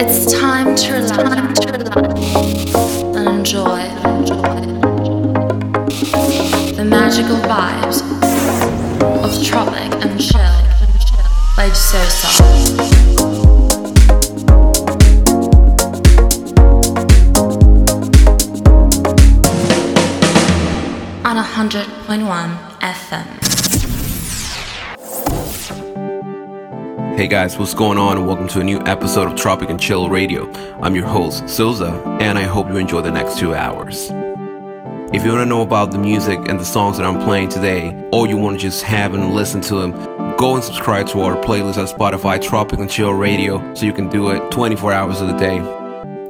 It's time to relax and enjoy the magical vibes of Tropic and Chill by Sosa. On 100.1 FM. Hey guys, what's going on? And welcome to a new episode of Tropic and Chill Radio. I'm your host, Souza, and I hope you enjoy the next two hours. If you want to know about the music and the songs that I'm playing today, or you want to just have and listen to them, go and subscribe to our playlist on Spotify, Tropic and Chill Radio, so you can do it 24 hours of the day.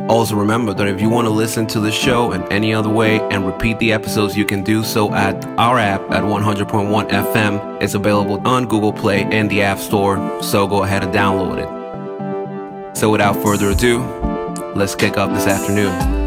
Also, remember that if you want to listen to the show in any other way and repeat the episodes, you can do so at our app at 100.1 FM. It's available on Google Play and the App Store, so go ahead and download it. So, without further ado, let's kick off this afternoon.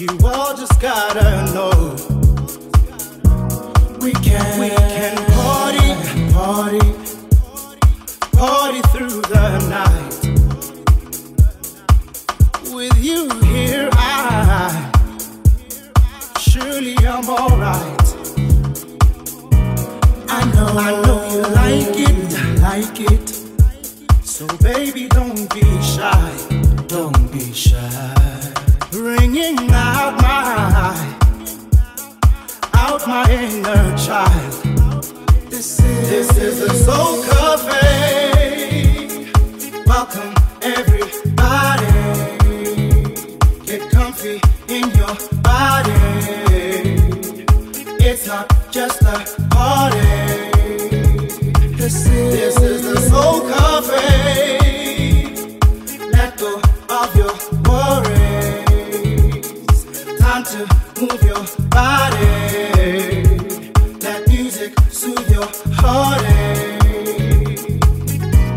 You all just gotta know. We can, we can party, party, party through the night. With you here, I surely I'm alright. I know, I know you like it, like it. So baby, don't be shy, don't be shy. Out my, out my inner child. This is, this is the Soul Cafe. Welcome everybody. Get comfy in your body. It's not just a party. This is, this is the Soul Cafe. Let go of your worries. Move your body. Let music soothe your heartache.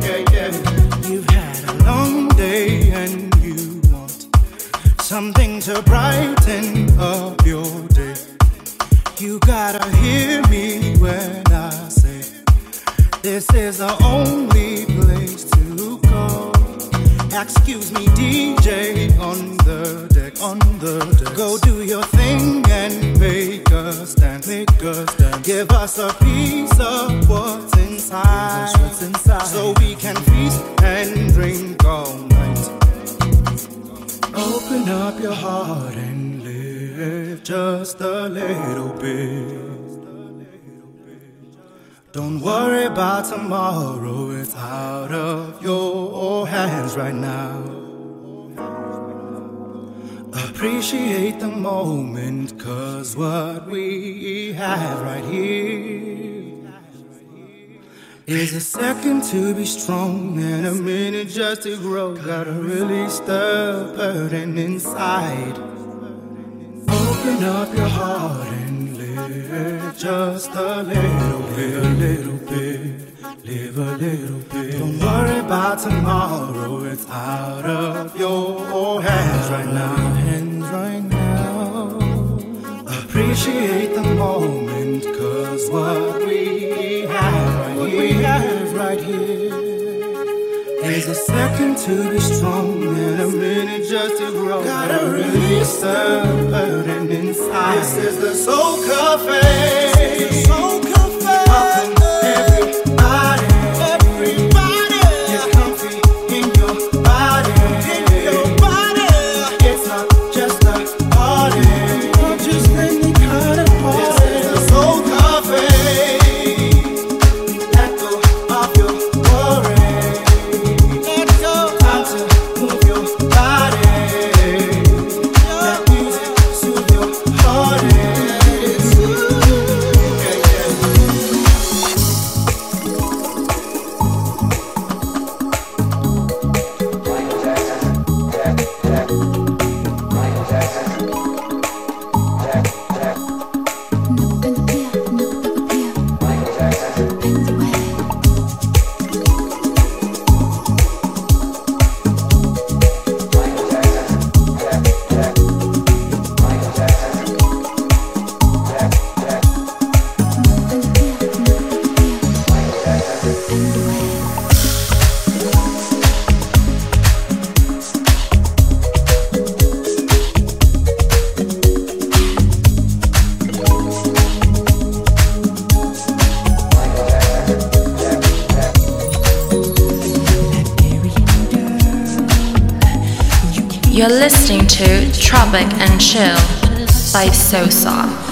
Yeah, yeah. You've had a long day and you want something to brighten up your day. You gotta hear me when I say this is the only place to go. Excuse me, DJ on the on the deck. Go do your thing and make a stand, make a stand. Give us a piece of what's inside, what's inside, so we can feast and drink all night. Open up your heart and live just a little bit. Don't worry about tomorrow, it's out of your hands right now. Appreciate the moment, cause what we have right here Is a second to be strong and a minute just to grow. Gotta release the burden inside. Open up your heart and live just a little bit, a little bit, live a little bit. Don't worry about tomorrow, it's out of your hands right now, hands right now. Appreciate the moment, cause what we have right what we have right here is a second to be strong and a minute just to grow. Gotta release the burden inside. This is the soul cafe. Soul cafe. You're and Chill by Sosa.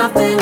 nothing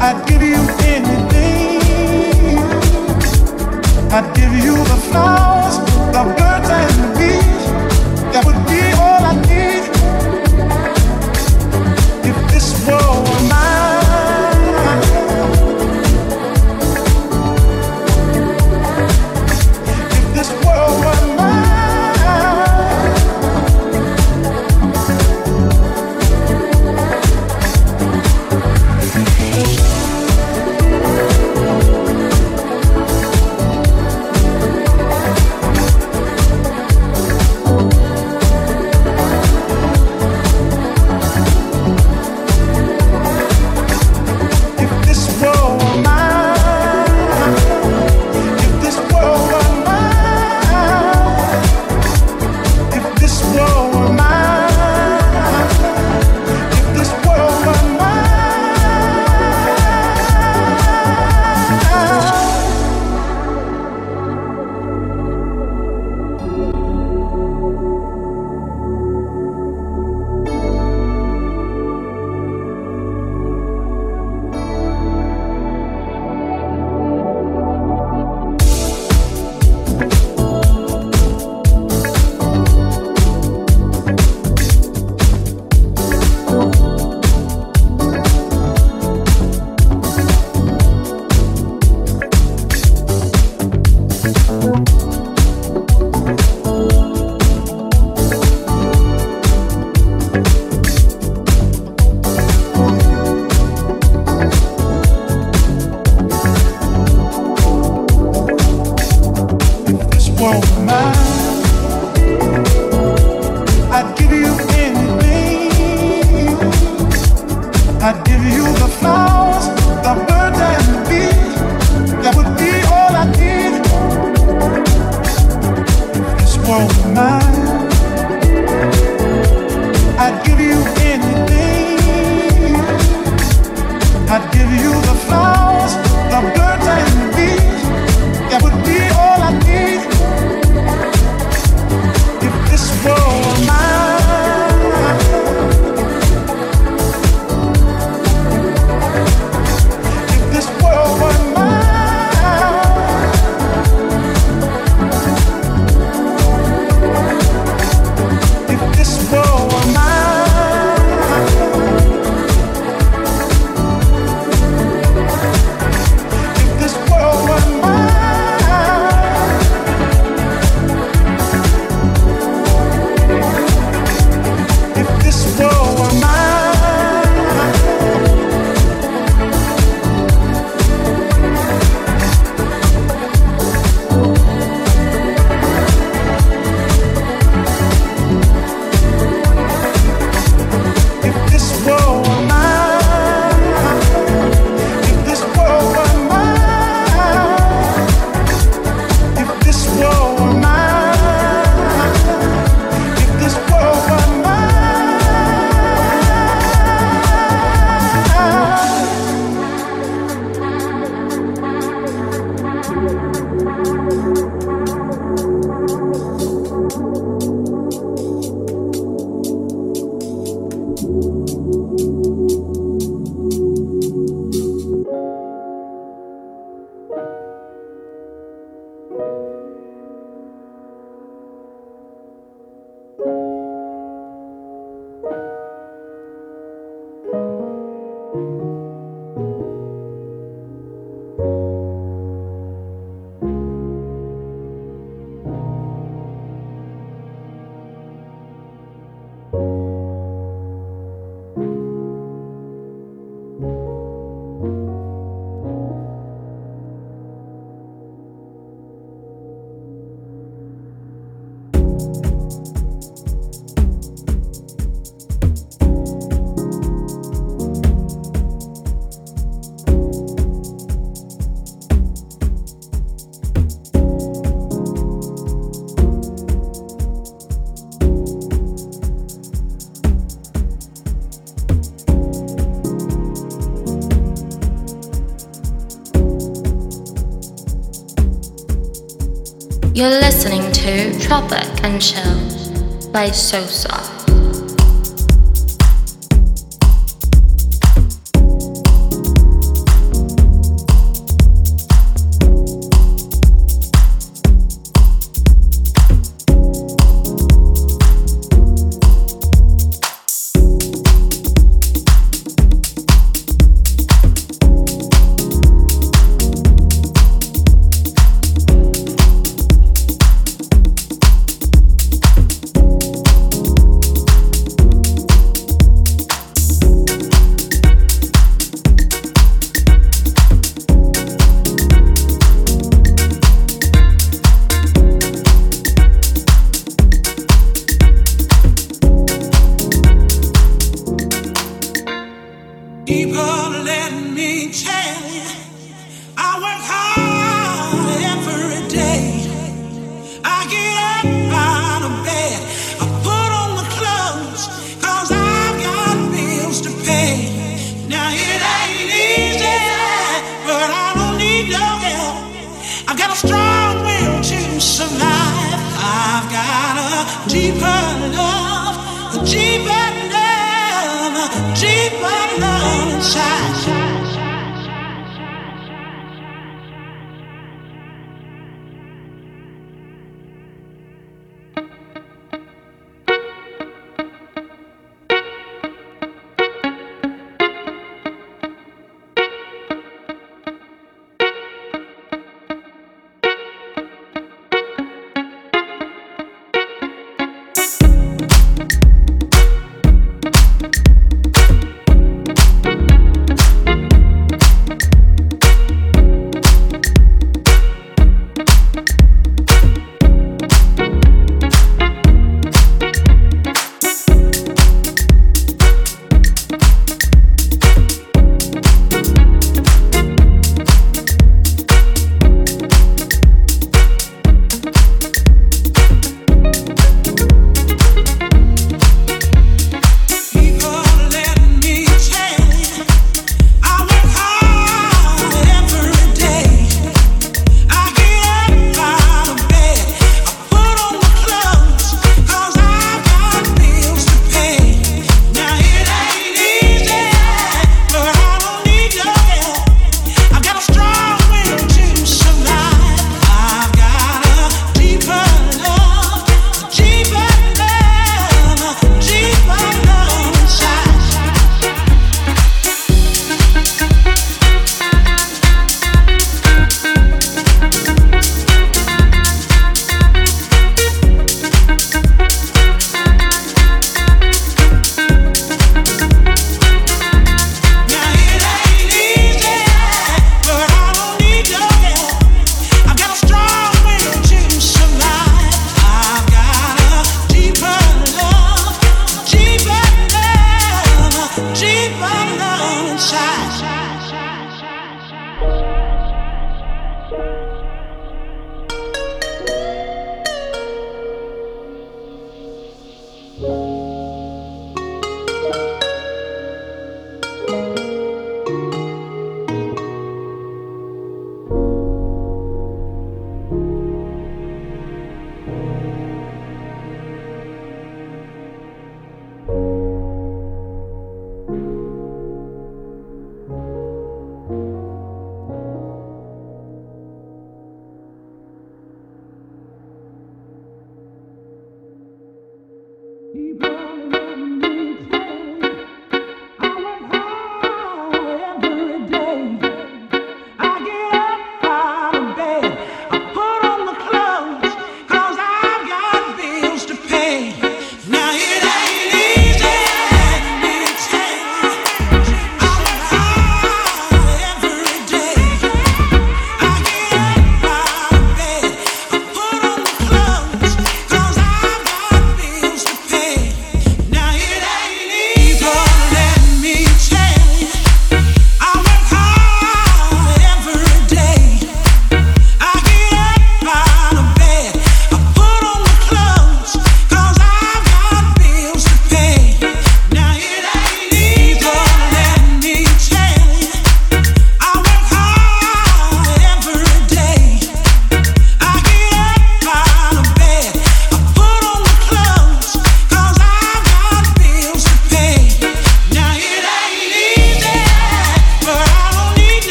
I'd give you anything. I'd give you the flowers, the Tropic and Chill by Sosa.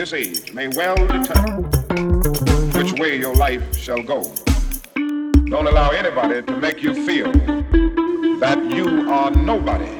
This age may well determine which way your life shall go. Don't allow anybody to make you feel that you are nobody.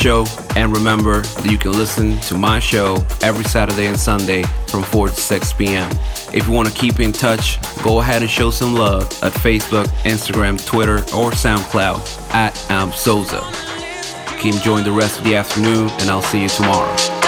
show. And remember you can listen to my show every Saturday and Sunday from 4 to 6 p.m. If you want to keep in touch, go ahead and show some love at Facebook, Instagram, Twitter, or SoundCloud at Amp Sosa. Keep enjoying the rest of the afternoon, and I'll see you tomorrow.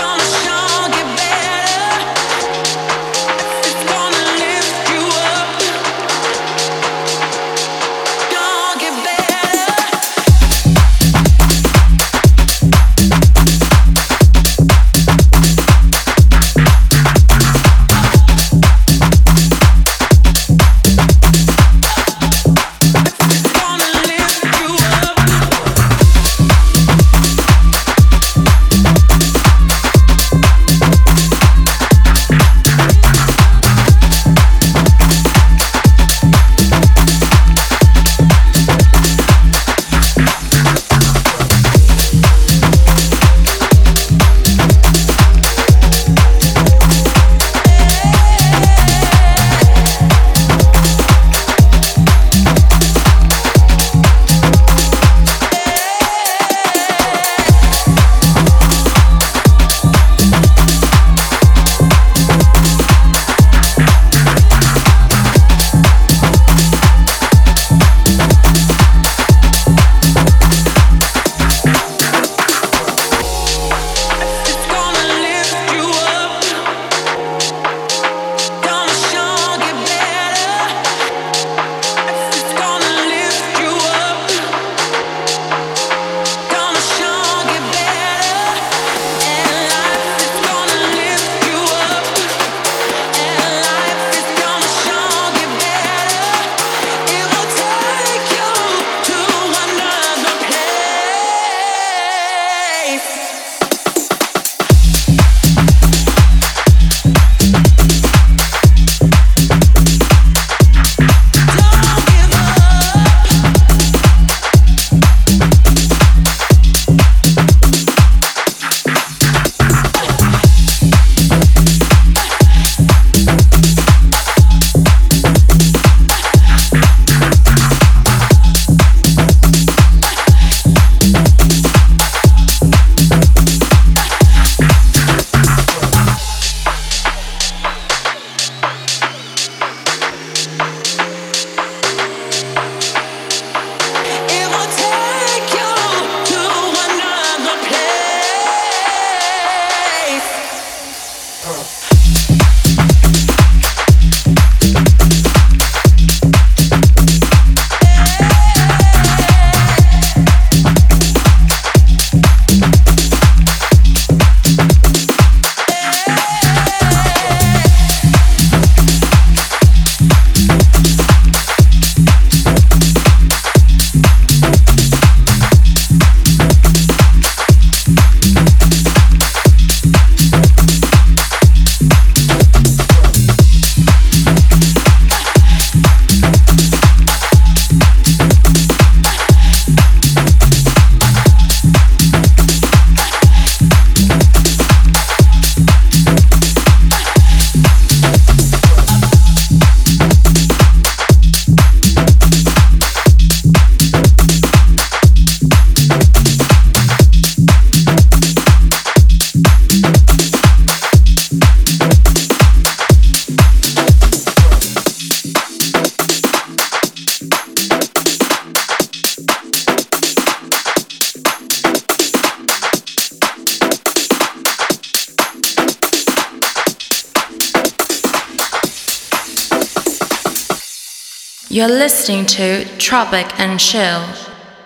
You're listening to Tropic and Chill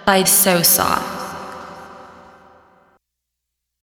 by Sosa.